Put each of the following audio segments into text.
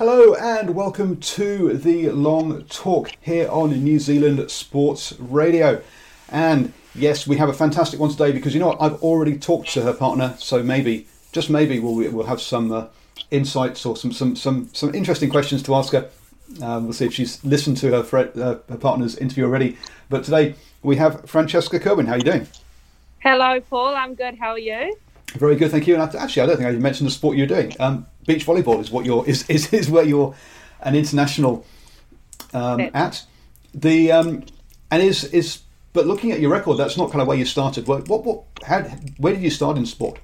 Hello and welcome to the long talk here on New Zealand Sports Radio. And yes, we have a fantastic one today because you know what? I've already talked to her partner, so maybe, just maybe, we'll we'll have some uh, insights or some some some some interesting questions to ask her. Um, we'll see if she's listened to her, uh, her partner's interview already. But today we have Francesca Kirwan. How are you doing? Hello, Paul. I'm good. How are you? Very good, thank you. And actually, I don't think I mentioned the sport you're doing. Um, beach volleyball is what you're is, is, is where you're an international um, at. The um, and is is but looking at your record, that's not kind of where you started. What what, what how where did you start in sport?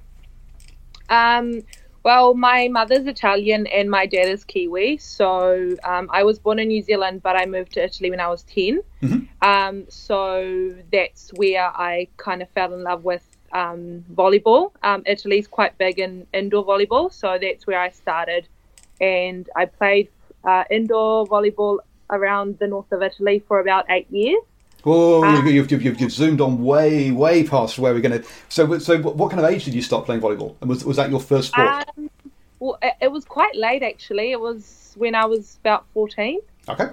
Um, well, my mother's Italian and my dad is Kiwi. So um, I was born in New Zealand, but I moved to Italy when I was 10. Mm-hmm. Um, so that's where I kind of fell in love with um, volleyball. Um, Italy's quite big in indoor volleyball, so that's where I started. And I played uh, indoor volleyball around the north of Italy for about eight years. Oh, um, you've, you've, you've, you've, zoomed on way, way past where we're going to. So, so what kind of age did you start playing volleyball? And was, was that your first sport? Um, well, it, it, was quite late actually. It was when I was about 14. Okay.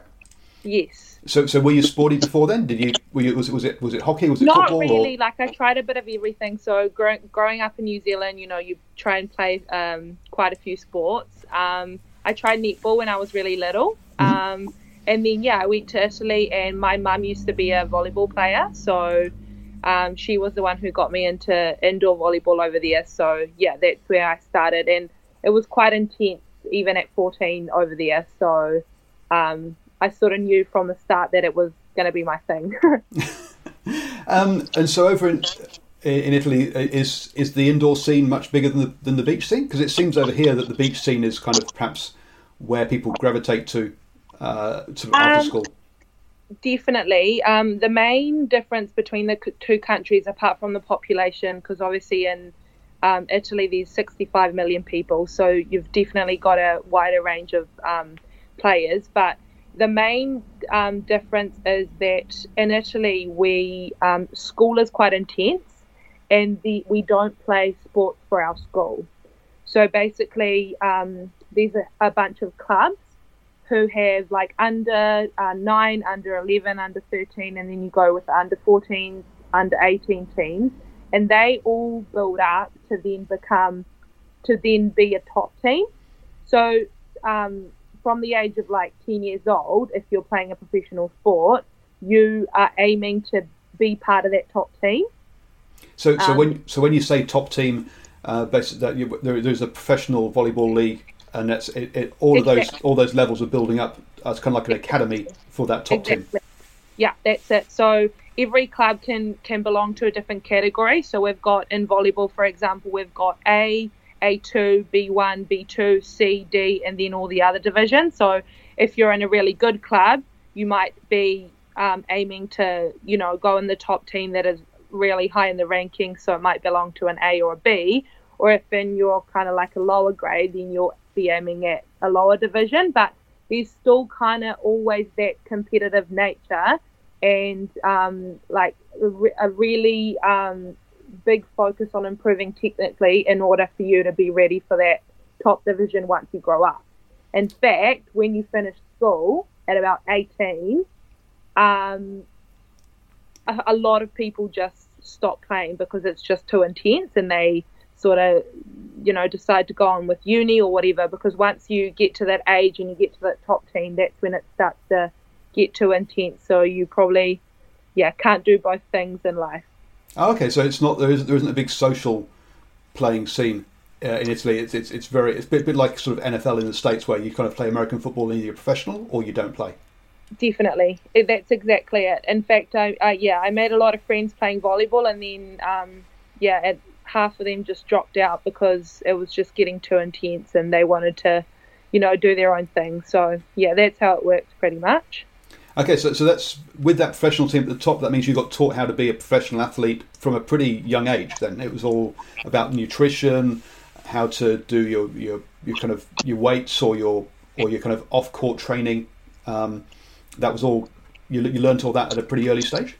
Yes. So, so were you sporty before then? Did you? Were you was it was it was it hockey? Was it Not football? really. Or? Like I tried a bit of everything. So growing growing up in New Zealand, you know, you try and play um, quite a few sports. Um, I tried netball when I was really little. Mm-hmm. Um, and then yeah, I went to Italy, and my mum used to be a volleyball player, so um, she was the one who got me into indoor volleyball over there. So yeah, that's where I started, and it was quite intense even at 14 over there. So um, I sort of knew from the start that it was going to be my thing. um, and so over in in Italy, is is the indoor scene much bigger than the, than the beach scene? Because it seems over here that the beach scene is kind of perhaps where people gravitate to uh, to after Um, school. Definitely. Um, the main difference between the two countries, apart from the population, because obviously in um, Italy there's 65 million people, so you've definitely got a wider range of um, players. But the main um, difference is that in Italy, we um, school is quite intense, and the we don't play sports for our school. So basically, um, there's a, a bunch of clubs who have like under uh, 9, under 11, under 13, and then you go with under 14, under 18 teams, and they all build up to then become, to then be a top team. So um, from the age of like 10 years old, if you're playing a professional sport, you are aiming to be part of that top team. So, so um, when so when you say top team, uh, basically that you, there, there's a professional volleyball league, and that's it, it, all of those all those levels are building up. Uh, it's kind of like an academy for that top team. Yeah, that's it. So every club can can belong to a different category. So we've got in volleyball, for example, we've got A, A2, B1, B2, C, D, and then all the other divisions. So if you're in a really good club, you might be um, aiming to, you know, go in the top team that is really high in the ranking. So it might belong to an A or a B. Or if in you're kind of like a lower grade, then you'll be aiming at a lower division. But there's still kind of always that competitive nature and um, like a really um, big focus on improving technically in order for you to be ready for that top division once you grow up. In fact, when you finish school at about 18, um, a, a lot of people just stop playing because it's just too intense and they sort of you know decide to go on with uni or whatever because once you get to that age and you get to that top team that's when it starts to get too intense so you probably yeah can't do both things in life oh, okay so it's not there isn't, there isn't a big social playing scene uh, in Italy it's, it's it's very it's a bit, bit like sort of NFL in the states where you kind of play American football and you're professional or you don't play definitely that's exactly it in fact I, I yeah I made a lot of friends playing volleyball and then um, yeah at half of them just dropped out because it was just getting too intense and they wanted to, you know, do their own thing. So yeah, that's how it works pretty much. Okay, so, so that's with that professional team at the top. That means you got taught how to be a professional athlete from a pretty young age. Then it was all about nutrition, how to do your your, your kind of your weights or your or your kind of off court training. Um, that was all you, you learned all that at a pretty early stage.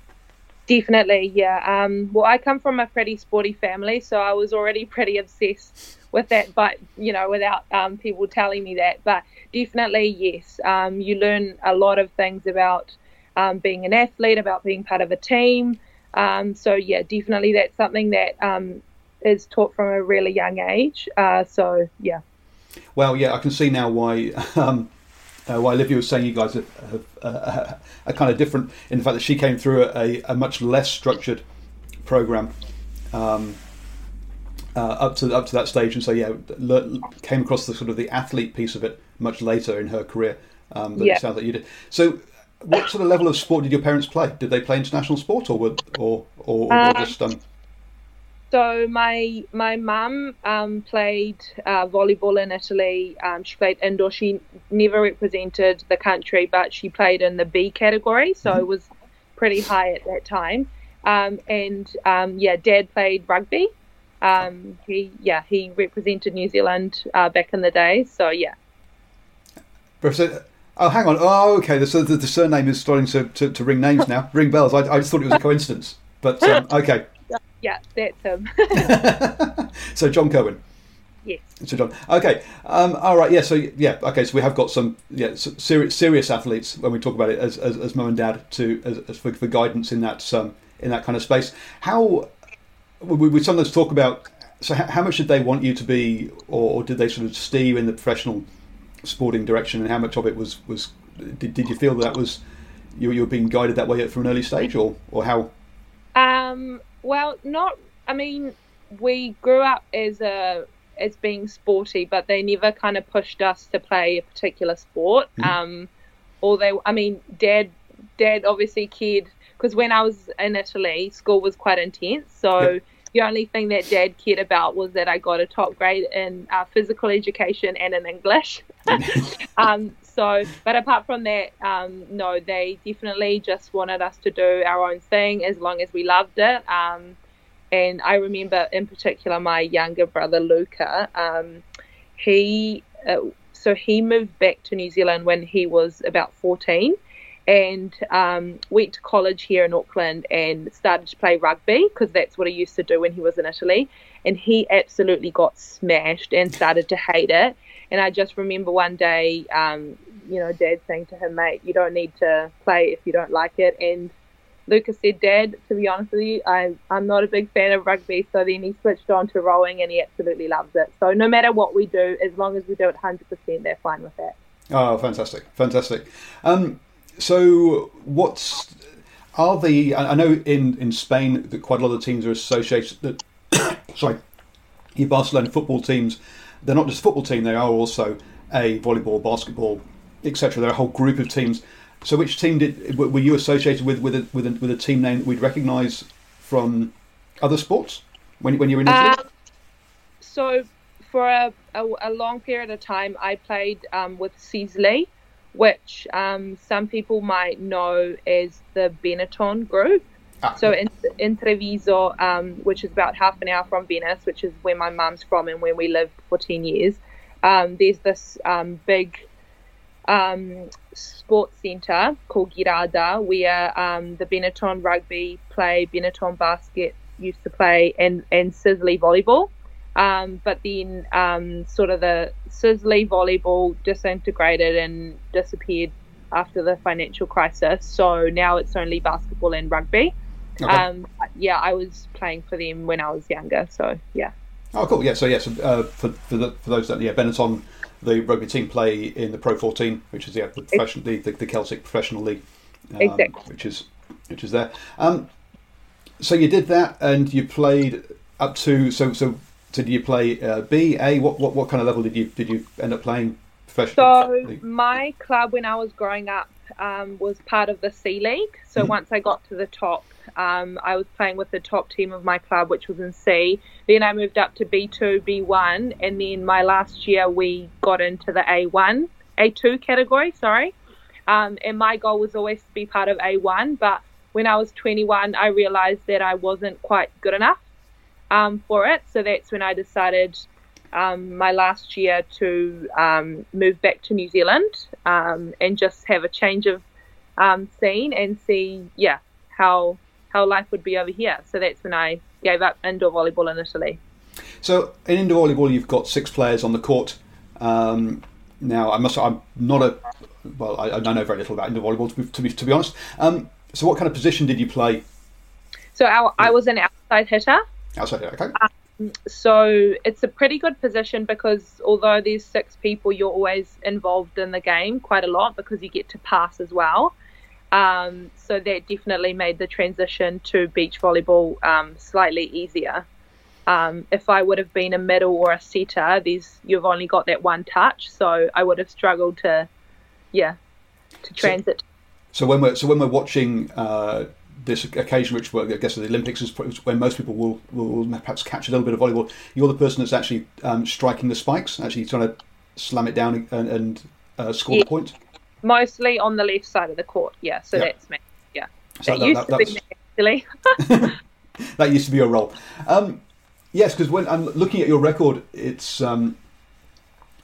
Definitely, yeah. Um, well, I come from a pretty sporty family, so I was already pretty obsessed with that, but you know, without um, people telling me that. But definitely, yes. Um, you learn a lot of things about um, being an athlete, about being part of a team. Um, so yeah, definitely, that's something that um, is taught from a really young age. Uh, so yeah. Well, yeah, I can see now why uh, why Olivia was saying you guys have, have uh, a kind of different in the fact that she came through a, a much less structured program um, uh, up to up to that stage, and so yeah, le- came across the sort of the athlete piece of it much later in her career. Um, yeah. it sounds like you did. So, what sort of level of sport did your parents play? Did they play international sport, or were, or or, or um, just um, so my my mum um, played uh, volleyball in Italy. Um, she played indoor. She never represented the country, but she played in the B category, so mm-hmm. it was pretty high at that time. Um, and um, yeah, Dad played rugby. Um, he yeah he represented New Zealand uh, back in the day. So yeah. Oh, hang on. Oh, okay. The, the, the surname is starting to, to, to, ring names now, ring bells. I, I just thought it was a coincidence, but um, okay. Yeah, that's him. so John Kirwan. Yes. So John. Okay. Um, all right. Yeah. So yeah. Okay. So we have got some yeah serious serious athletes when we talk about it as as, as mum and dad to as, as for, for, guidance in that um, in that kind of space. How we, we sometimes talk about. So how, how much did they want you to be, or, or, did they sort of steer you in the professional sporting direction, and how much of it was was did, did you feel that, that was you, you were being guided that way from an early stage, or or how? Um, well, not. I mean, we grew up as a as being sporty, but they never kind of pushed us to play a particular sport. Mm-hmm. Um, or they, I mean, dad, dad obviously cared because when I was in Italy, school was quite intense. So yep. the only thing that dad cared about was that I got a top grade in uh, physical education and in English. um, so, but apart from that, um, no, they definitely just wanted us to do our own thing as long as we loved it. Um, and I remember in particular my younger brother Luca. Um, he uh, so he moved back to New Zealand when he was about 14 and um, went to college here in Auckland and started to play rugby because that's what he used to do when he was in Italy. And he absolutely got smashed and started to hate it. And I just remember one day, um, you know, Dad saying to him, "Mate, you don't need to play if you don't like it." And Lucas said, "Dad, to be honest with you, I'm I'm not a big fan of rugby." So then he switched on to rowing, and he absolutely loves it. So no matter what we do, as long as we do it 100%, they're fine with that. Oh, fantastic, fantastic. Um, so what's are the? I know in in Spain that quite a lot of teams are associated. That, sorry, your Barcelona football teams they're not just a football team; they are also a volleyball, basketball, etc. They're a whole group of teams. So, which team did were you associated with with a, with a, with a team name that we'd recognise from other sports when when you were in Italy? Uh, so, for a, a, a, long period of time, I played um, with Sisley, which um, some people might know as the Benetton group. Ah. So in, in Treviso, um, which is about half an hour from Venice, which is where my mum's from and where we lived for 10 years, um, there's this um, big um, sports centre called Ghirada where um, the Benetton rugby play, Benetton basket used to play, and and Sisley volleyball. Um, but then um, sort of the Sisley volleyball disintegrated and disappeared after the financial crisis. So now it's only basketball and rugby. Okay. Um, yeah, I was playing for them when I was younger. So yeah. Oh, cool. Yeah. So yeah, so, uh, for for, the, for those that yeah, Benetton, the rugby team play in the Pro 14, which is yeah, the professional the, the, the Celtic Professional League, um, exactly. which is which is there. Um, so you did that, and you played up to so so. So did you play uh, B, A? What, what what kind of level did you did you end up playing professionally? So my club when I was growing up um, was part of the C League. So mm-hmm. once I got to the top, um, I was playing with the top team of my club, which was in C. Then I moved up to B2, B1, and then my last year we got into the A1, A2 category. Sorry, um, and my goal was always to be part of A1. But when I was 21, I realized that I wasn't quite good enough um, for it. So that's when I decided um, my last year to um, move back to New Zealand um, and just have a change of um, scene and see, yeah, how how life would be over here. So that's when I gave up indoor volleyball in Italy. So in indoor volleyball, you've got six players on the court. Um, now, I must. I'm not a. Well, I, I know very little about indoor volleyball to be to be, to be honest. so, what kind of position did you play? So I, I was an outside hitter. Okay. Um, so it's a pretty good position because although there's six people, you're always involved in the game quite a lot because you get to pass as well. Um, so that definitely made the transition to beach volleyball um, slightly easier. Um, if I would have been a middle or a setter, there's you've only got that one touch, so I would have struggled to, yeah, to transit. So, so when we're so when we're watching uh, this occasion, which well, I guess the Olympics is when most people will, will perhaps catch a little bit of volleyball. You're the person that's actually um, striking the spikes, actually trying to slam it down and, and uh, score yeah. the point mostly on the left side of the court. Yeah, so yep. that's me. Yeah, so that, that used that, to be me actually. that used to be your role. Um, yes, because when I'm looking at your record, it's um,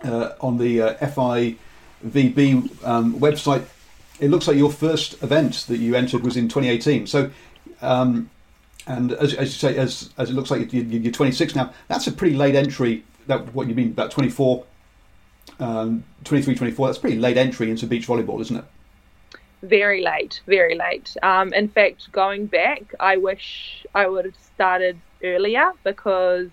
uh, on the uh, FIVB um, website. It looks like your first event that you entered was in 2018. So, um, and as, as, you say, as, as it looks like you're, 26 now, that's a pretty late entry. That what you mean about 24 um, 23, 24, that's pretty late entry into beach volleyball, isn't it? Very late, very late. Um, in fact, going back, I wish I would have started earlier because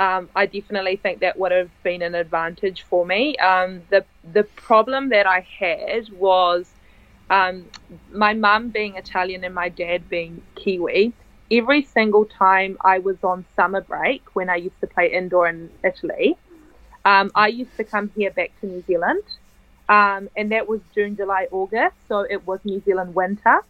um, I definitely think that would have been an advantage for me. Um, the the problem that I had was um, my mum being Italian and my dad being Kiwi. Every single time I was on summer break when I used to play indoor in Italy, um, I used to come here back to New Zealand, um, and that was June, July, August, so it was New Zealand winter.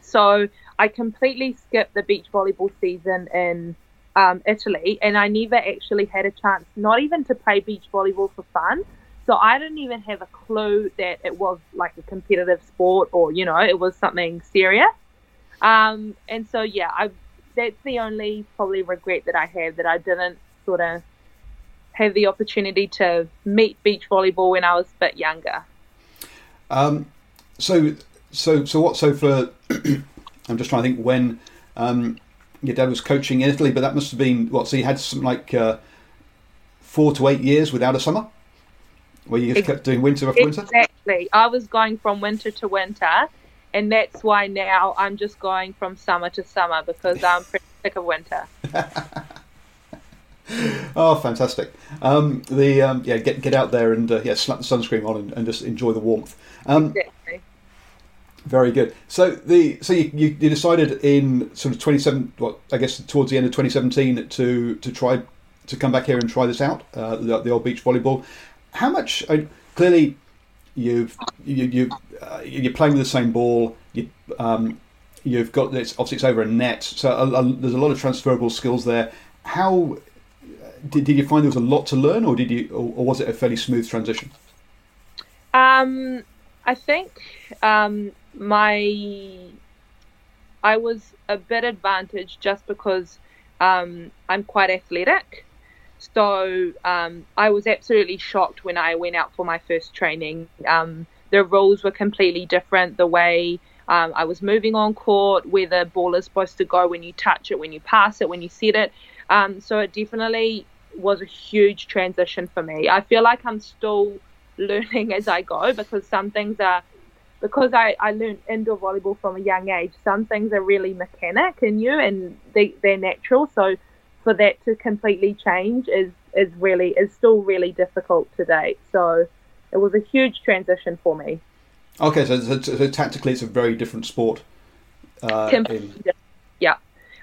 So I completely skipped the beach volleyball season in um, Italy, and I never actually had a chance, not even to play beach volleyball for fun. So I didn't even have a clue that it was like a competitive sport or, you know, it was something serious. Um, and so, yeah, I, that's the only probably regret that I have that I didn't sort of have the opportunity to meet beach volleyball when I was a bit younger. Um, so, so, so what? So for, I'm just trying to think when um, your dad was coaching in Italy, but that must have been what? So you had something like uh, four to eight years without a summer, where you just kept doing winter after winter. Exactly. I was going from winter to winter, and that's why now I'm just going from summer to summer because I'm pretty sick of winter. oh, fantastic! Um, the um, yeah, get get out there and uh, yeah, slap the sunscreen on and, and just enjoy the warmth. Um, very good. So the so you, you, you, decided in sort of twenty seven, what I guess towards the end of twenty seventeen to to try to come back here and try this out, uh, the, the, old beach volleyball. How much? Uh, clearly, you've you, you uh, you're playing with the same ball. You um, you've got this obviously it's over a net, so a, a, there's a lot of transferable skills there. How did, did you find there was a lot to learn, or did you, or, or was it a fairly smooth transition? Um, I think um, my I was a bit advantaged just because um, I'm quite athletic. So um, I was absolutely shocked when I went out for my first training. Um, the rules were completely different. The way um, I was moving on court, where the ball is supposed to go when you touch it, when you pass it, when you set it. Um, so it definitely was a huge transition for me. I feel like I'm still learning as I go because some things are because I, I learned indoor volleyball from a young age, some things are really mechanic in you and they, they're natural. So for that to completely change is, is really is still really difficult to date. So it was a huge transition for me. Okay, so, so, so tactically it's a very different sport. Uh, in... Yeah.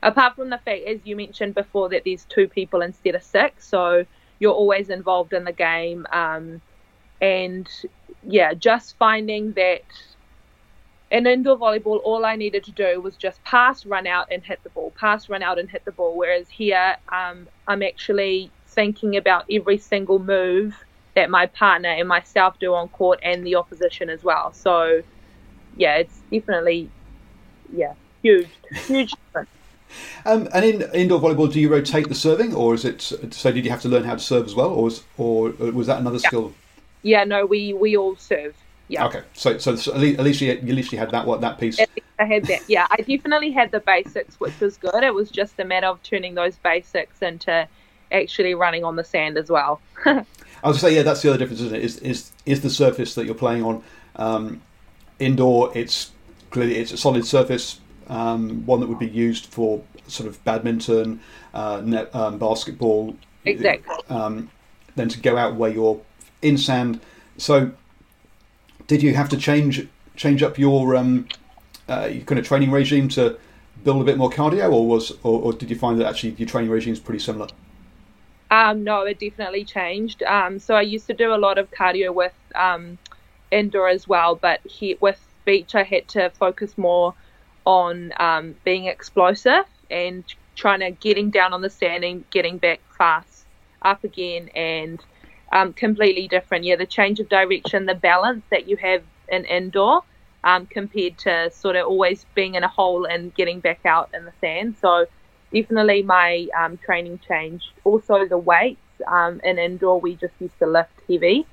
Apart from the fact, as you mentioned before, that there's two people instead of six, so you're always involved in the game. Um, and yeah, just finding that in indoor volleyball, all I needed to do was just pass, run out, and hit the ball. Pass, run out, and hit the ball. Whereas here, um, I'm actually thinking about every single move that my partner and myself do on court and the opposition as well. So, yeah, it's definitely, yeah, huge, huge difference. Um, and in indoor volleyball, do you rotate the serving, or is it so? Did you have to learn how to serve as well, or was, or was that another yeah. skill? Yeah, no, we we all serve. Yeah. Okay, so so, so at least you, at least you had that what that piece. I had that. Yeah, I definitely had the basics, which was good. It was just a matter of turning those basics into actually running on the sand as well. I was to say, yeah, that's the other difference, isn't it? Is is is the surface that you're playing on um, indoor? It's clearly it's a solid surface, um, one that would be used for sort of badminton, uh, net, um, basketball. Exactly. Um, then to go out where you're in sand, so did you have to change change up your um, uh, your kind of training regime to build a bit more cardio, or was or, or did you find that actually your training regime is pretty similar? Um, no, it definitely changed. Um, so I used to do a lot of cardio with um, indoor as well, but he, with beach I had to focus more on um, being explosive and trying to getting down on the sand and getting back fast up again and um, completely different. Yeah, the change of direction, the balance that you have in indoor um, compared to sort of always being in a hole and getting back out in the sand. So definitely my um, training changed. Also the weights um, in indoor we just used to lift heavy,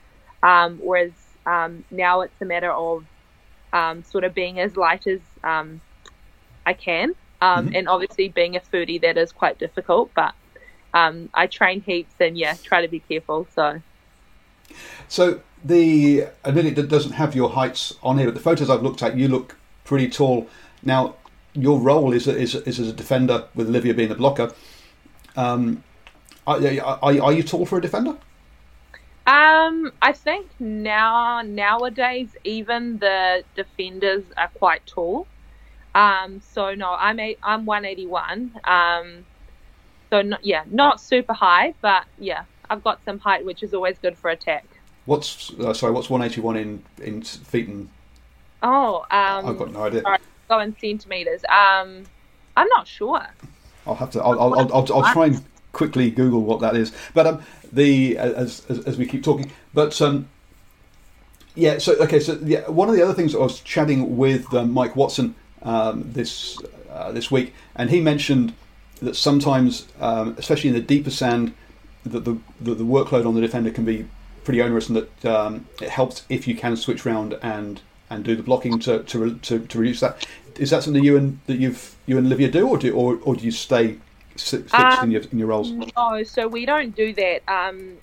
um, whereas um, now it's a matter of sort of being as light as I can. Mm-hmm. And obviously, being a foodie, that is quite difficult, but um, I train heaps and yeah, try to be careful. So so the admittedly it doesn't have your heights on here, but the photos I've looked at, you look pretty tall. Now, your role is is, is as a defender, with Olivia being the blocker. Um, are, are, are you tall for a defender? Um, I think now nowadays even the defenders are quite tall. Um, so no, I'm eight, I'm 181. Um, so not, yeah, not super high, but yeah, I've got some height, which is always good for attack. What's uh, sorry? What's 181 in in feet and? Oh, um, I've got no idea. Sorry, go in centimeters. Um, I'm not sure. I'll have to. I'll, I'll, I'll, I'll, I'll try and quickly Google what that is. But um, the as as, as we keep talking, but um, yeah. So okay. So yeah, one of the other things I was chatting with um, Mike Watson um, this uh, this week, and he mentioned that sometimes, um, especially in the deeper sand, that the, the, the workload on the defender can be pretty onerous, and that um, it helps if you can switch round and and do the blocking to to, to, to reduce that. Is that something you and that you've you and Olivia do, or do or, or do you stay fixed um, in your in your roles? No, so we don't do that. Um,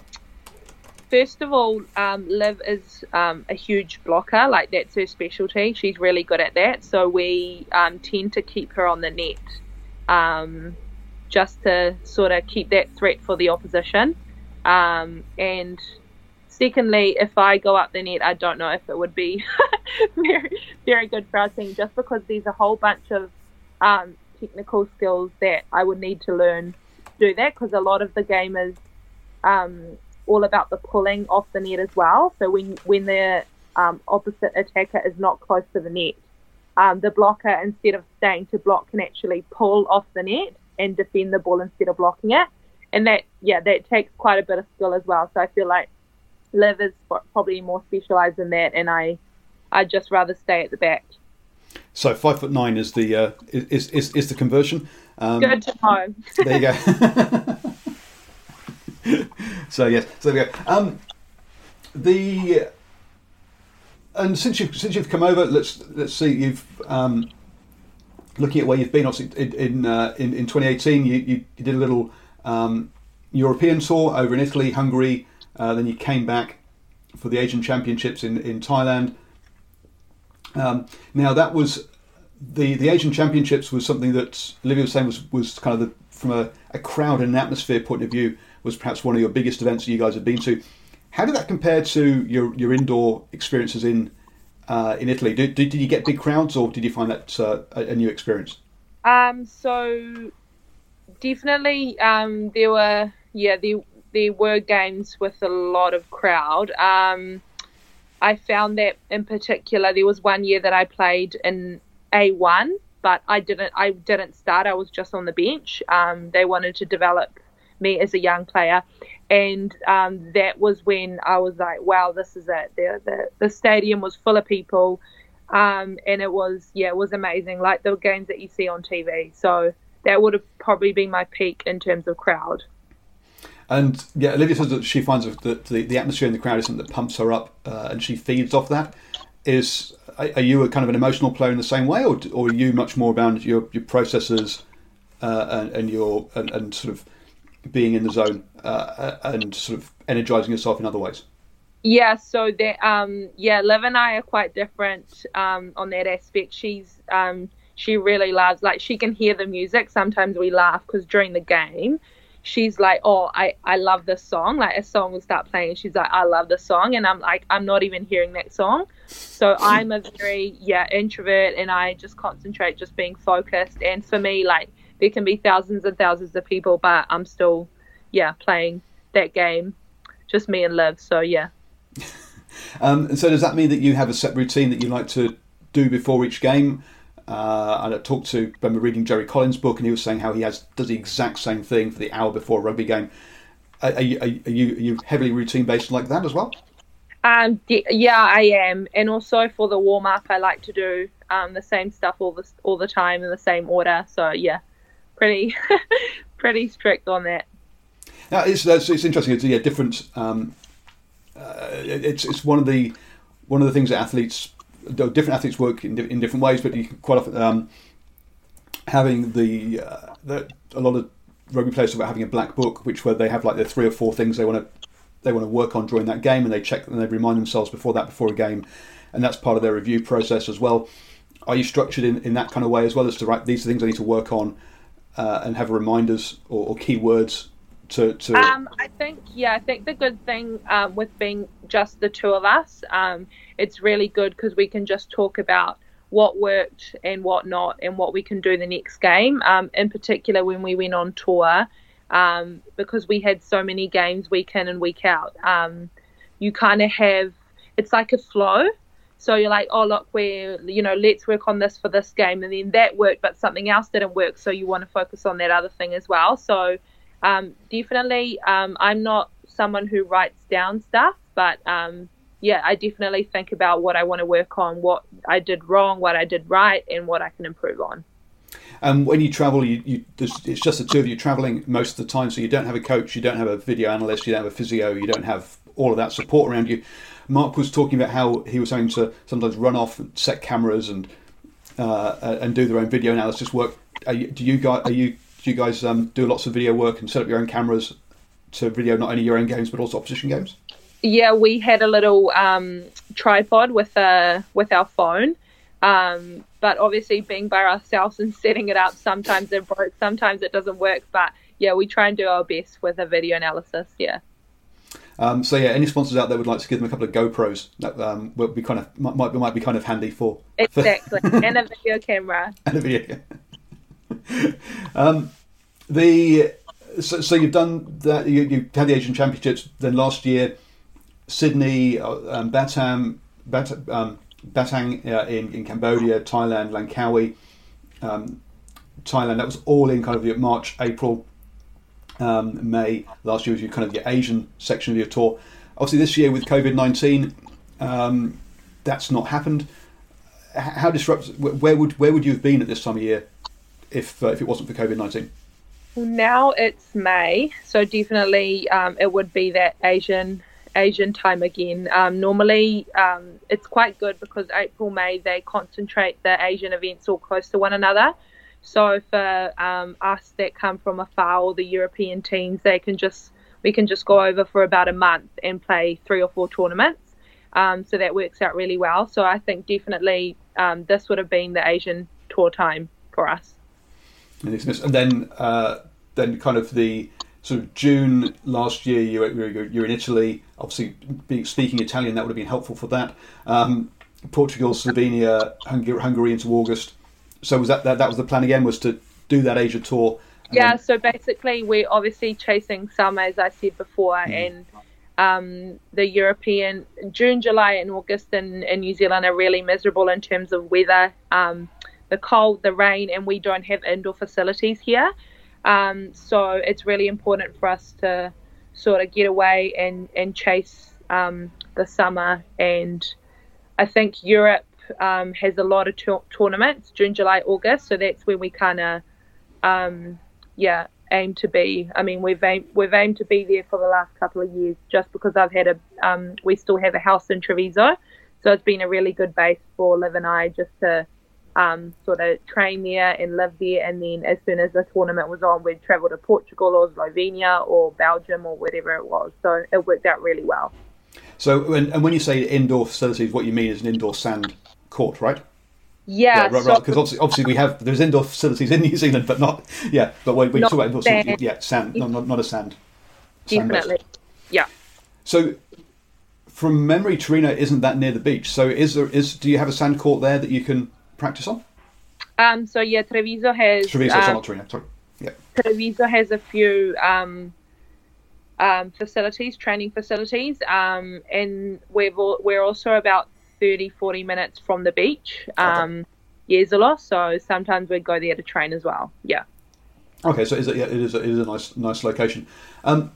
first of all, um, Liv is um, a huge blocker, like that's her specialty. She's really good at that. So we um, tend to keep her on the net um, just to sort of keep that threat for the opposition. Um, and secondly, if I go up the net, I don't know if it would be very, very good for our team just because there's a whole bunch of um, technical skills that I would need to learn to do that because a lot of the game is um, all about the pulling off the net as well. So when when the um, opposite attacker is not close to the net, um, the blocker instead of staying to block can actually pull off the net and defend the ball instead of blocking it. And that yeah, that takes quite a bit of skill as well. So I feel like Liv is probably more specialised in that, and I I'd just rather stay at the back. So five foot nine is the uh, is, is is the conversion. Um, Good to know. there you go. so yes, so there we go. Um, the and since you've since you've come over, let's let's see. You've um, looking at where you've been. Obviously, in in, uh, in, in 2018, you, you, you, did a little um, European tour over in Italy, Hungary. Uh, then you came back for the Asian Championships in in Thailand. Um, now that was the the Asian Championships was something that Olivia was saying was was kind of the, from a, a crowd and an atmosphere point of view was perhaps one of your biggest events that you guys have been to. How did that compare to your, your indoor experiences in uh, in Italy? Did, did, you get big crowds, or did you find that uh, a, new experience? Um, so definitely, um, there were yeah there there were games with a lot of crowd. Um, I found that in particular, there was one year that I played in A1, but I didn't I didn't start. I was just on the bench. Um, they wanted to develop me as a young player. And um, that was when I was like, wow, this is it. The, the, the stadium was full of people. Um, and it was, yeah, it was amazing, like the games that you see on TV. So that would have probably been my peak in terms of crowd. And yeah, Olivia says that she finds that the, the atmosphere in the crowd is something that pumps her up uh, and she feeds off that. Is Are you a kind of an emotional player in the same way, or, or are you much more about your, your processes uh, and, and, your and, and sort of being in the zone uh, uh, and sort of energizing yourself in other ways? Yeah, so that um, yeah, Liv and I are quite different um, on that aspect. She's um, she really loves like she can hear the music. Sometimes we laugh because during the game, she's like, "Oh, I I love this song." Like a song will start playing, she's like, "I love the song," and I'm like, "I'm not even hearing that song." So I'm a very yeah introvert, and I just concentrate, just being focused. And for me, like there can be thousands and thousands of people, but I'm still, yeah, playing that game, just me and Liv. So yeah. um, and so does that mean that you have a set routine that you like to do before each game? Uh, and I talked to were reading Jerry Collins' book, and he was saying how he has does the exact same thing for the hour before a rugby game. Are, are, you, are you, are you heavily routine based like that as well? Um, yeah, I am, and also for the warm up, I like to do um, the same stuff all the all the time in the same order. So yeah, pretty pretty strict on that. Yeah, it's it's interesting. It's yeah, different. Um, uh, it's it's one of the one of the things that athletes, different athletes work in, in different ways, but you quite often um, having the, uh, the a lot of rugby players talk about having a black book, which where they have like the three or four things they want to they want to work on during that game, and they check and they remind themselves before that before a game, and that's part of their review process as well. Are you structured in, in that kind of way as well as to write these are things I need to work on uh, and have reminders or, or keywords to, to... Um, I think yeah, I think the good thing um, with being just the two of us, um, it's really good because we can just talk about what worked and what not, and what we can do the next game. Um, in particular, when we went on tour, um, because we had so many games week in and week out, um, you kind of have it's like a flow. So you're like, oh look, we're you know, let's work on this for this game, and then that worked, but something else didn't work. So you want to focus on that other thing as well. So um, definitely, um, I'm not someone who writes down stuff, but um, yeah, I definitely think about what I want to work on, what I did wrong, what I did right, and what I can improve on. And when you travel, you, you it's just the two of you traveling most of the time, so you don't have a coach, you don't have a video analyst, you don't have a physio, you don't have all of that support around you. Mark was talking about how he was having to sometimes run off and set cameras and uh, and do their own video analysis work. You, do you guys are you do you guys um, do lots of video work and set up your own cameras to video not only your own games but also opposition games? Yeah, we had a little um, tripod with a uh, with our phone. Um, but obviously, being by ourselves and setting it up, sometimes it works, sometimes it doesn't work. But yeah, we try and do our best with a video analysis. Yeah. Um, so yeah, any sponsors out there would like to give them a couple of GoPros that um, will be kind of might might be kind of handy for exactly and a video camera and a video. um, the so, so, you've done that. You, you, had the Asian Championships. Then last year, Sydney, uh, um, Batam, Bat, um, Batang uh, in in Cambodia, Thailand, Langkawi, um, Thailand. That was all in kind of March, April um, May last year was your kind of your Asian section of your tour. Obviously, this year with COVID nineteen, um, that's not happened. How disruptive? Where would where would you have been at this time of year if uh, if it wasn't for COVID nineteen? Well, now it's May, so definitely um, it would be that Asian Asian time again. Um, normally, um, it's quite good because April, May, they concentrate the Asian events all close to one another. So for um, us that come from afar, or the European teams, they can just we can just go over for about a month and play three or four tournaments. Um, so that works out really well. So I think definitely um, this would have been the Asian tour time for us. And then, uh, then kind of the sort of June last year, you were, you're in Italy. Obviously, being, speaking Italian, that would have been helpful for that. Um, Portugal, Slovenia, Hungary into August. So was that, that that was the plan again? Was to do that Asia tour? Yeah. Then... So basically, we're obviously chasing summer, as I said before, mm. and um, the European June, July, and August in, in New Zealand are really miserable in terms of weather, um, the cold, the rain, and we don't have indoor facilities here. Um, so it's really important for us to sort of get away and, and chase um, the summer. And I think Europe um, has a lot of t- tournaments June, July, August. So that's when we kind of, um, yeah, aim to be. I mean, we've aimed, we've aimed to be there for the last couple of years, just because I've had a um, we still have a house in Treviso, so it's been a really good base for Liv and I just to um, sort of train there and live there, and then as soon as the tournament was on, we'd travel to Portugal or Slovenia or Belgium or whatever it was. So it worked out really well. So, and, and when you say indoor facilities, what you mean is an indoor sand court, right? Yeah, yeah right, so, right. Because obviously, obviously, we have there's indoor facilities in New Zealand, but not yeah. But when, when you talk about indoor facilities, yeah, sand, no, not, not a sand. Definitely, yeah. So, from memory, Torino isn't that near the beach. So, is there is do you have a sand court there that you can practice on? Um. So yeah, Treviso has. Treviso, um, not Torino. Sorry. Yeah. Treviso has a few um, um, facilities, training facilities, um, and we've all, we're also about 30, 40 minutes from the beach, um, okay. So sometimes we'd go there to train as well. Yeah. Okay, so is it, yeah, it is a, it is a nice nice location. Um,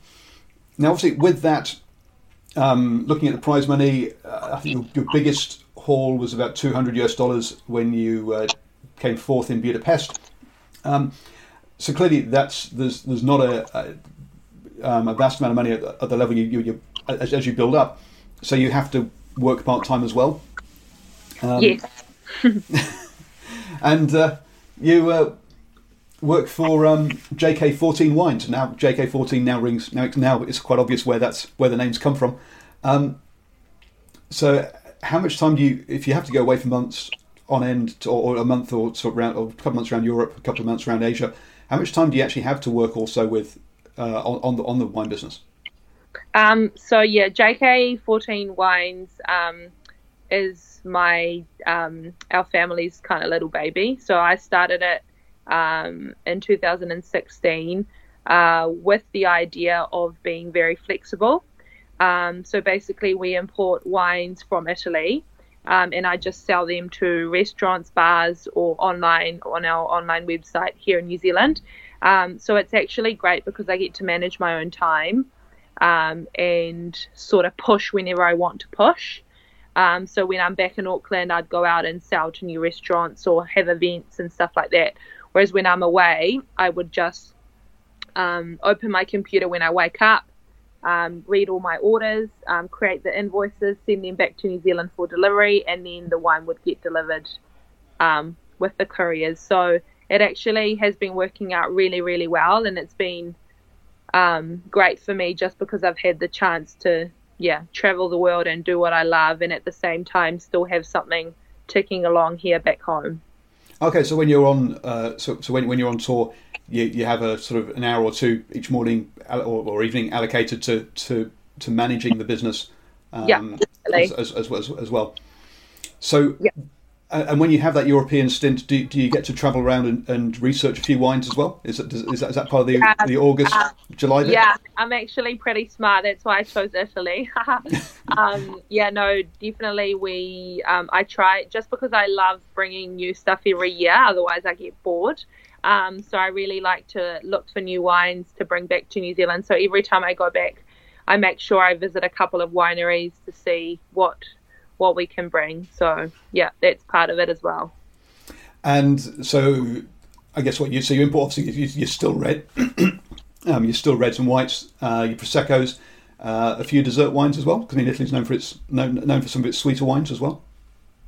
now, obviously, with that, um, looking at the prize money, uh, I think your, your, biggest haul was about 200 US dollars when you uh, came fourth in Budapest. Um, so clearly, that's there's there's not a, a, um, a vast amount of money at, at the level you, you, you as, as, you build up. So you have to work part time as well. Um, yes. and uh, you uh, work for um, JK14 Wines. Now JK14 now rings. Now, now it's quite obvious where that's where the names come from. Um, so, how much time do you, if you have to go away for months on end, to, or, a month or sort of around, or a couple of months around Europe, a couple of months around Asia, how much time do you actually have to work also with uh, on, on the on the wine business? Um, so yeah, JK14 Wines um, is my um, our family's kind of little baby. So I started it um, in 2016 uh, with the idea of being very flexible. Um, so basically, we import wines from Italy. Um, and I just sell them to restaurants, bars, or online on our online website here in New Zealand. so it's actually great because I get to manage my own time um, and sort of push whenever I want to push. Um, so when I'm back in Auckland, I'd go out and sell to new restaurants or have events and stuff like that. Whereas when I'm away, I would just um, open my computer when I wake up, um, read all my orders, um, create the invoices, send them back to New Zealand for delivery, and then the wine would get delivered um, with the couriers. So it actually has been working out really, really well, and it's been um, great for me just because I've had the chance to, yeah, travel the world and do what I love, and at the same time still have something ticking along here back home. Okay, so when you're on, uh, so, so when, when you're on tour, you, you have a sort of an hour or two each morning or, or evening allocated to, to, to managing the business um, yeah, as, as, as, as, well. So yeah and when you have that European stint, do, do you get to travel around and, and research a few wines as well? Is that, is that, is that part of the, yeah, the August, uh, July? Bit? Yeah, I'm actually pretty smart. That's why I chose Italy. um, yeah, no, definitely. We um, I try just because I love bringing new stuff every year. Otherwise, I get bored. Um, so I really like to look for new wines to bring back to New Zealand. So every time I go back, I make sure I visit a couple of wineries to see what what we can bring. So yeah, that's part of it as well. And so, I guess what you so you import obviously you, are still red, um, you're still reds and whites, uh, your proseccos. uh, a few dessert wines as well? Because I mean, Italy's known for its known, known for some of its sweeter wines as well.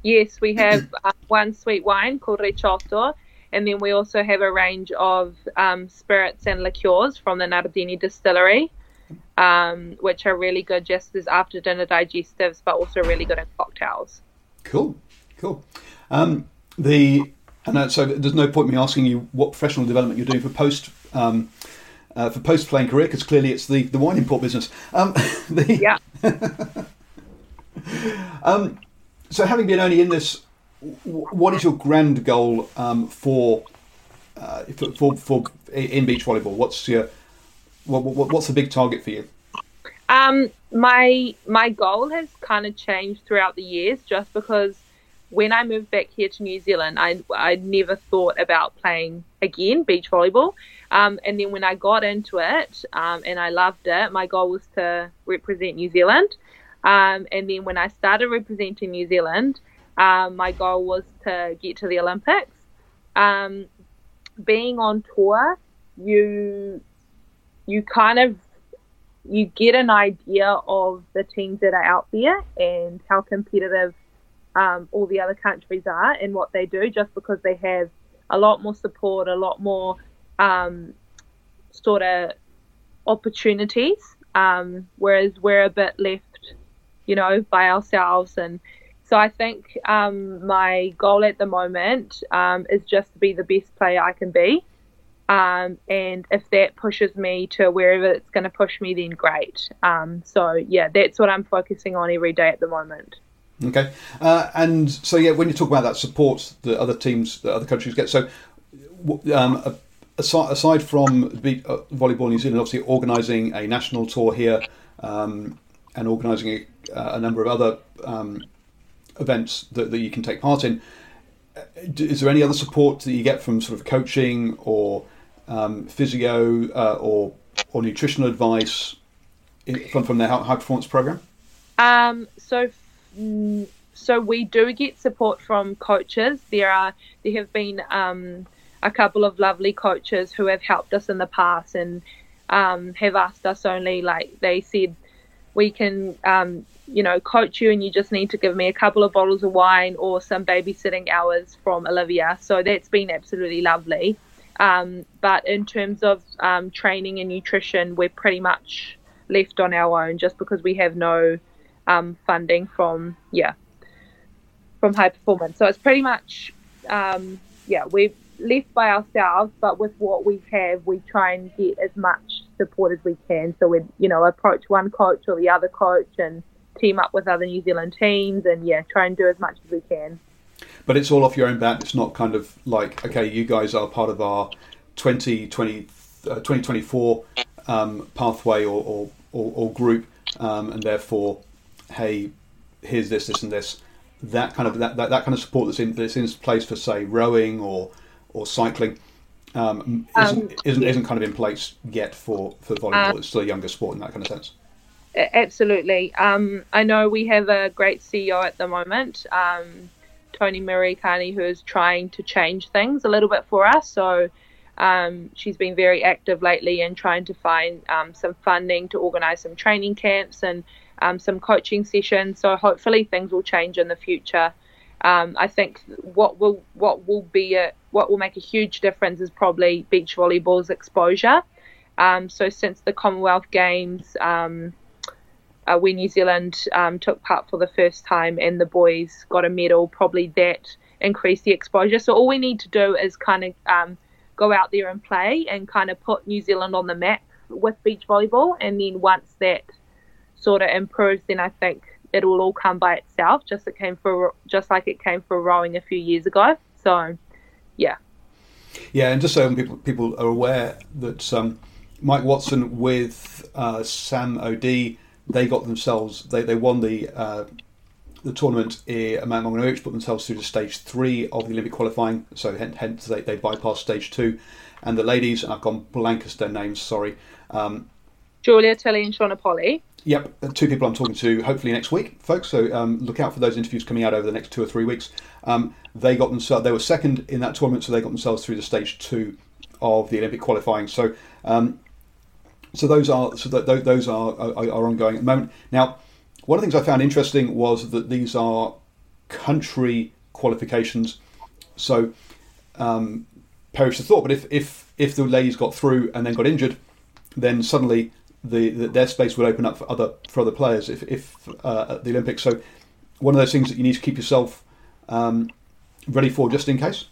Yes, we have uh, one sweet wine called Recioto, and then we also have a range of um, spirits and liqueurs from the Nardini distillery, um, which are really good just as after dinner digestives, but also really good in cocktails. Cool, cool. Um, the and so there's no point me asking you what professional development you're doing for post um, uh, for post playing career because clearly it's the the wine import business. Um, the, Yeah. um, so having been only in this, what is your grand goal um, for, uh, for for for in beach volleyball? What's your what, what, what's the big target for you? Um, my my goal has kind of changed throughout the years, just because when I moved back here to New Zealand, I I never thought about playing again beach volleyball. Um, and then when I got into it um, and I loved it, my goal was to represent New Zealand. Um, and then when I started representing New Zealand, um, my goal was to get to the Olympics. Um, being on tour, you you kind of you get an idea of the teams that are out there and how competitive um, all the other countries are and what they do just because they have a lot more support, a lot more um, sort of opportunities, um, whereas we're a bit left, you know, by ourselves. And so I think um, my goal at the moment um, is just to be the best player I can be. Um, and if that pushes me to wherever it's going to push me, then great. Um, so yeah, that's what I'm focusing on every day at the moment. Okay, uh, and so yeah, when you talk about that support that other teams, that other countries get, so um, aside, from uh, volleyball New Zealand, obviously organising a national tour here um, and organising a, a number of other um, events that, that you can take part in. uh, Is there any other support that you get from sort of coaching or um, physio uh, or or nutritional advice in, from from the high performance program? Um, so, mm, so we do get support from coaches. There are there have been um, a couple of lovely coaches who have helped us in the past and um, have asked us only like they said we can um, you know coach you and you just need to give me a couple of bottles of wine or some babysitting hours from Olivia. So that's been absolutely lovely. Um, but in terms of um, training and nutrition, we're pretty much left on our own just because we have no um, funding from yeah from high performance. So it's pretty much um, yeah we're left by ourselves, but with what we have, we try and get as much support as we can. So we you know approach one coach or the other coach and team up with other New Zealand teams and yeah try and do as much as we can. But it's all off your own bat. It's not kind of like, okay, you guys are part of our 2020, uh, 2024 um, pathway or, or, or, or group, um, and therefore, hey, here's this, this, and this. That kind of that, that, that kind of support that's in that's in place for say rowing or or cycling um, isn't, Um, isn't isn't kind of in place yet for for volleyball. it's still a younger sport in that kind of sense. Absolutely. Um, I know we have a great CEO at the moment, um, Tony Marikani, who is trying to change things a little bit for us. So um, she's been very active lately in trying to find um, some funding to organise some training camps and um, some coaching sessions. So hopefully things will change in the future. Um, I think what will what will be a what will make a huge difference is probably beach volleyball's exposure. Um, so since the Commonwealth Games, um, uh, when New Zealand um, took part for the first time and the boys got a medal, probably that increased the exposure. So all we need to do is kind of um, go out there and play and kind of put New Zealand on the map with beach volleyball. And then once that sort of improves, then I think it will all come by itself, just it came for just like it came for rowing a few years ago. So, yeah. Yeah, and just so people people are aware that um, Mike Watson with uh, Sam O'Dea, they got themselves they, they won the uh, the tournament at Mount put themselves through to stage three of the Olympic qualifying. So hence, hence they, they bypassed stage two, and the ladies and I've gone blank as their names. Sorry. Um, Julia Tilly and Shauna Polley. Yep, two people I'm talking to hopefully next week, folks. So um, look out for those interviews coming out over the next two or three weeks. Um, they got themselves they were second in that tournament, so they got themselves through the stage two of the Olympic qualifying. So um, So those are so that those are, are, are ongoing at the moment. Now, one of the things I found interesting was that these are country qualifications. So um, perish the thought, but if, if if the ladies got through and then got injured, then suddenly the, the their space would open up for other for other players if, if uh, at the Olympics. So one of those things that you need to keep yourself um, ready for just in case.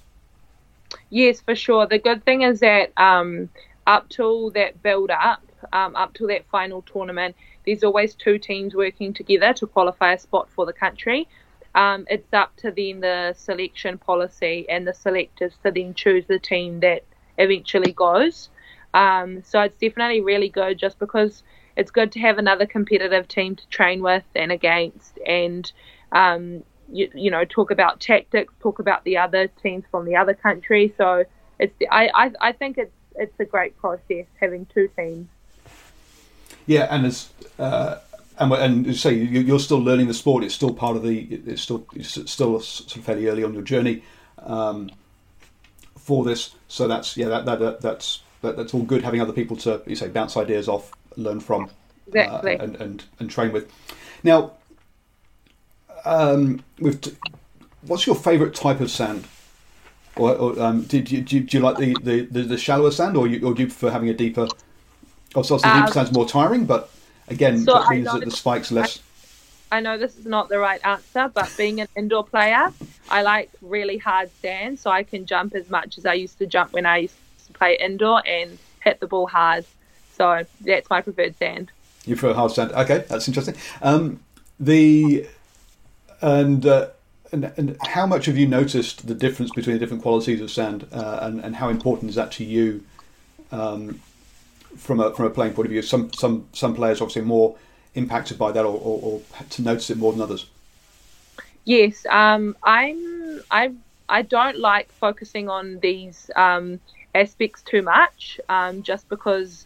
Yes, for sure. The good thing is that um, up till that build up, um, up to that final tournament, there's always two teams working together to qualify a spot for the country. Um, it's up to then the selection policy and the selectors to then choose the team that eventually goes. Um, so it's definitely really good just because it's good to have another competitive team to train with and against and um, you, you know talk about tactics, talk about the other teams from the other country. So it's I, I, I think it's it's a great process having two teams. Yeah, and as uh, and and say you're still learning the sport. It's still part of the. It's still it's still sort of fairly early on your journey um, for this. So that's yeah that, that, that that's that, that's all good. Having other people to you say bounce ideas off, learn from, exactly, uh, and, and and train with. Now, um, with t- what's your favourite type of sand? Or, or um, do, do, do, do, you like the, the, the, the shallower sand, or, you, or do you prefer having a deeper? Also, the um, deeper sand's more tiring, but again, so that means that the spikes less. I, I know this is not the right answer, but being an indoor player, I like really hard sand, so I can jump as much as I used to jump when I used to play indoor and hit the ball hard. So that's my preferred sand. You prefer hard sand? Okay, that's interesting. Um, the and. Uh, and, and, how much have you noticed the difference between the different qualities of sand, uh, and, and how important is that to you um, from a from a playing point of view? Some some some players obviously more impacted by that, or, or, or to notice it more than others. Yes, um, I'm I I don't like focusing on these um, aspects too much, um, just because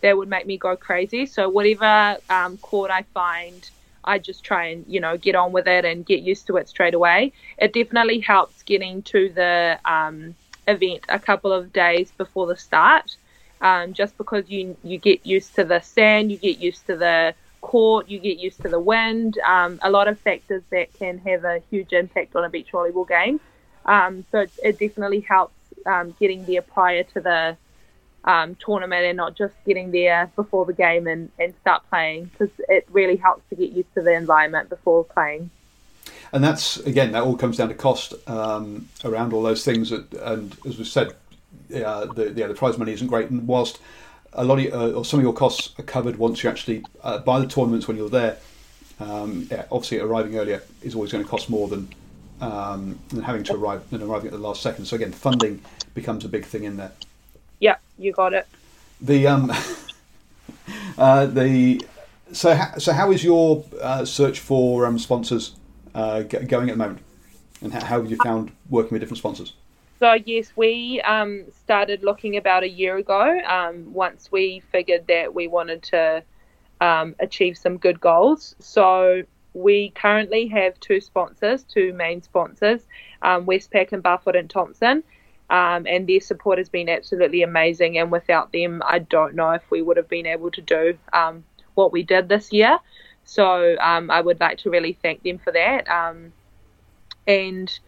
that would make me go crazy. So whatever um, court I find I just try and you know get on with it and get used to it straight away. It definitely helps getting to the um, event a couple of days before the start, um, just because you you get used to the sand, you get used to the court, you get used to the wind. Um, a lot of factors that can have a huge impact on a beach volleyball game. Um, so it, it, definitely helps um, getting there prior to the um, tournament and not just getting there before the game and, and start playing because it really helps to get used to the environment before playing. And that's again, that all comes down to cost um, around all those things. and as we said, uh, the yeah, the prize money isn't great. And whilst a lot of uh, or some of your costs are covered once you actually uh, buy the tournaments when you're there, um, yeah, obviously arriving earlier is always going to cost more than um, than having to arrive than arriving at the last second. So again, funding becomes a big thing in there. Yeah, you got it. The um, uh, the so ha- so how is your uh, search for um, sponsors uh, g- going at the moment, and how, how have you found working with different sponsors? So yes, we um, started looking about a year ago. Um, once we figured that we wanted to um, achieve some good goals, so we currently have two sponsors, two main sponsors, um, Westpac and Barfoot and Thompson um, and their support has been absolutely amazing. And without them, I don't know if we would have been able to do um, what we did this year. So I would like to really thank them for that. And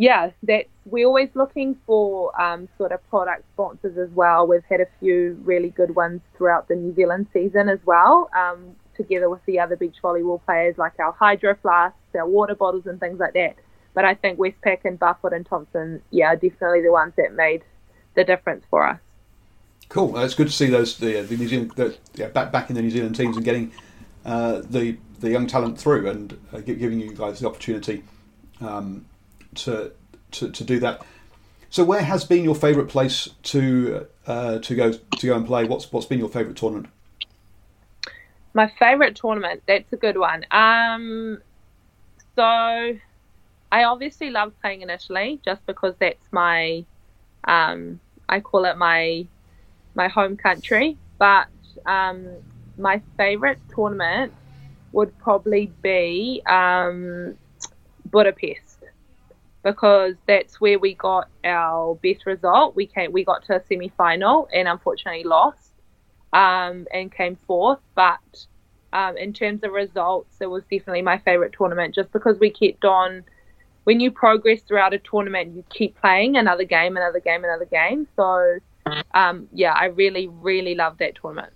yeah, that we're always looking for um, sort of product sponsors as well. We've had a few really good ones throughout the New Zealand season as well, um, together with the other beach volleyball players like our hydro flasks, our water bottles, and things like that. But I think Westpac and Barfoot and Thompson, yeah, are definitely the ones that made the difference for us. Cool. Uh, it's good to see those the, the New Zealand the, yeah, back back in the New Zealand teams and getting uh, the the young talent through and uh, giving you guys the opportunity um, to, to to do that. So, where has been your favourite place to uh, to go to go and play? What's what's been your favourite tournament? My favourite tournament. That's a good one. Um, so I obviously love playing in Italy just because that's my, um, I call it my, my home country. But um, my favorite tournament would probably be um, Budapest because that's where we got our best result. We came, we got to a semi final and unfortunately lost. um, and came fourth. But um, in terms of results, it was definitely my favourite tournament just because we kept on. When you progress throughout a tournament, you keep playing another game, another game, another game. So, um, yeah, I really, really loved that tournament.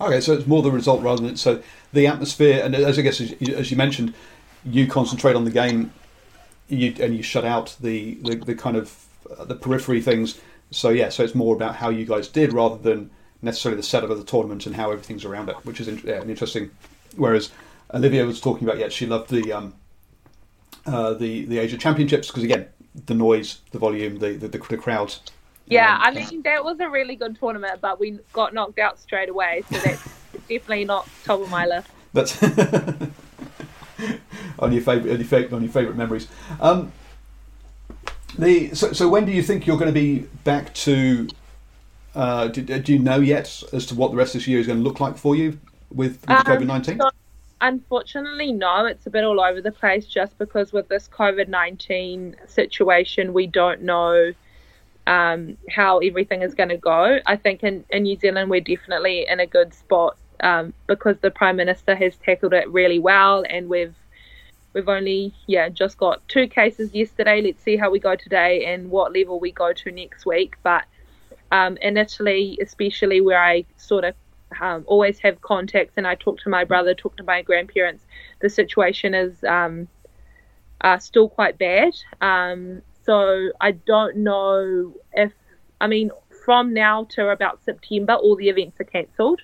Okay, so it's more the result rather than so the atmosphere, and as I guess as as you mentioned, you concentrate on the game, you, and you shut out the, the, the kind of uh, the periphery things. So yeah, so it's more about how you guys did rather than necessarily the setup of the tournament and how everything's around it, which is in, yeah, interesting. Whereas Olivia was talking about, yeah, she loved the um, uh, the the Asia Championships because again, the noise, the volume, the the, the, the crowds yeah, um, I mean that was a really good tournament, but we got knocked out straight away, so that's definitely not top of my list. That's on your favorite, on your favorite, on your favorite memories. Um, the so, so when do you think you're going to be back to? Uh, do, do, you know yet as to what the rest of this year is going to look like for you with, with um, COVID nineteen? So unfortunately, no. It's a bit all over the place, just because with this COVID nineteen situation, we don't know um, how everything is going to go. I think in, in New Zealand we're definitely in a good spot um, because the Prime Minister has tackled it really well, and we've we've only yeah just got two cases yesterday. Let's see how we go today and what level we go to next week. But um, in Italy, especially where I sort of um, always have contacts and I talk to my brother, talk to my grandparents, the situation is um, uh, still quite bad. Um, so I don't know if, I mean, from now to about September, all the events are cancelled.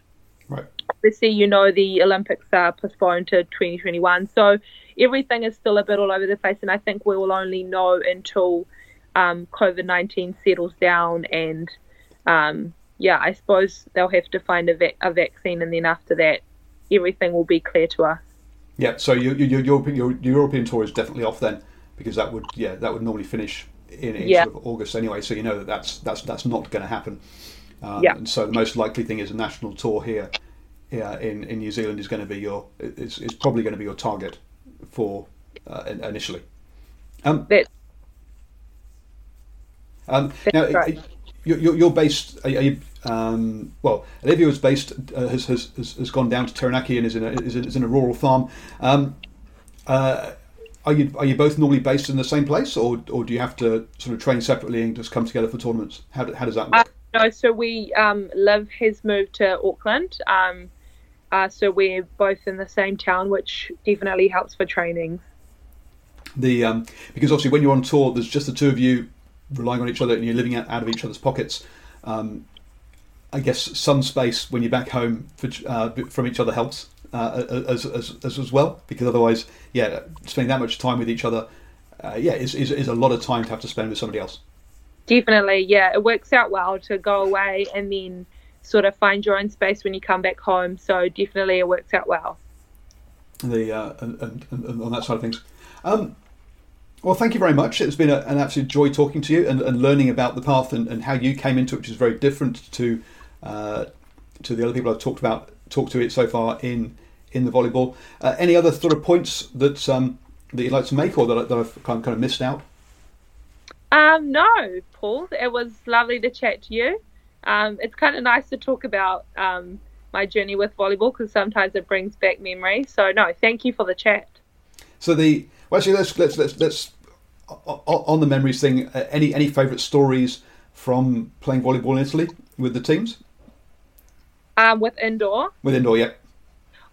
Right. Obviously, you know, the Olympics are postponed to 2021. So everything is still a bit all over the place. And I think we will only know until um, COVID 19 settles down. And um, yeah, I suppose they'll have to find a, va- a vaccine. And then after that, everything will be clear to us. Yeah, so your, your, your, your European tour is definitely off then because that would yeah that would normally finish in, in yeah. sort of August anyway. So you know that that's that's that's not going to happen. Um, yeah. And so the most likely thing is a national tour here, yeah, in, in New Zealand is going to be your is, is probably going to be your target for uh, initially. Um, that, um, now, right. you're, you're based. Are you, um, well, Olivia is based uh, has, has has gone down to Taranaki and is in a is in, is in a rural farm. Um, uh, are you are you both normally based in the same place, or or do you have to sort of train separately and just come together for tournaments? How, how does that work? Uh, no, so we um, Liv has moved to Auckland, um, uh, so we're both in the same town, which definitely helps for training. The um, because obviously when you're on tour, there's just the two of you relying on each other, and you're living out, out of each other's pockets. Um, I guess some space when you're back home for, uh, from each other helps uh, as, as, as, as well, because otherwise, yeah, spending that much time with each other, uh, yeah, is, is, is a lot of time to have to spend with somebody else. Definitely, yeah, it works out well to go away and then sort of find your own space when you come back home. So definitely, it works out well. The uh, and, and, and on that side of things. Um, well, thank you very much. It's been a, an absolute joy talking to you and, and learning about the path and, and, how you came into it, which is very different to uh, to the other people I've talked about talked to it so far in in the volleyball. Uh, any other sort of points that um, that you'd like to make, or that, that I've kind of, kind of missed out? Um, no, Paul. It was lovely to chat to you. Um, it's kind of nice to talk about um, my journey with volleyball because sometimes it brings back memories. So no, thank you for the chat. So the well, actually, let's let's let's, let's on the memories thing. Uh, any any favourite stories from playing volleyball in Italy with the teams? Um, with indoor. With indoor, yeah.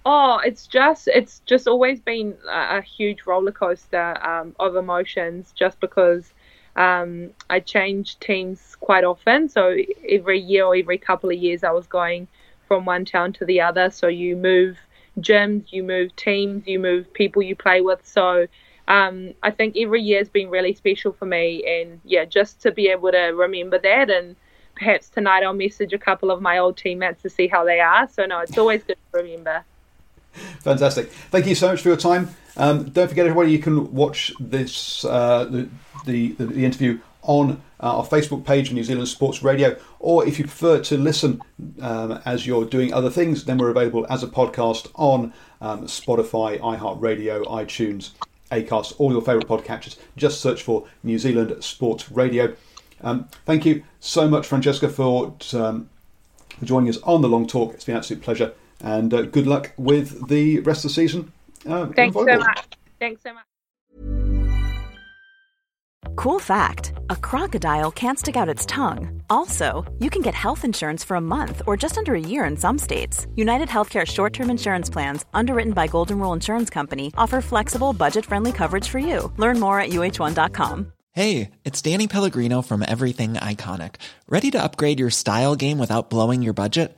Oh, it's just it's just always been a, a huge roller coaster um, of emotions. Just because um, I change teams quite often, so every year or every couple of years, I was going from one town to the other. So you move gyms, you move teams, you move people you play with. So um, I think every year has been really special for me, and yeah, just to be able to remember that and perhaps tonight I'll message a couple of my old teammates to see how they are. So no, it's always good to remember. Fantastic. Thank you so much for your time. Um, don't forget, everybody, you can watch this uh, the, the, the interview on uh, our Facebook page, New Zealand Sports Radio, or if you prefer to listen um, as you're doing other things, then we're available as a podcast on um, Spotify, iHeartRadio, iTunes, Acast, all your favourite podcatchers. Just search for New Zealand Sports Radio. Um, thank you so much, Francesca, for um, for joining us on the long talk. It's been an absolute pleasure, and uh, good luck with the rest of the season. Uh, Thanks so much. Thanks so much. Cool fact a crocodile can't stick out its tongue. Also, you can get health insurance for a month or just under a year in some states. United Healthcare short term insurance plans, underwritten by Golden Rule Insurance Company, offer flexible, budget friendly coverage for you. Learn more at uh1.com. Hey, it's Danny Pellegrino from Everything Iconic. Ready to upgrade your style game without blowing your budget?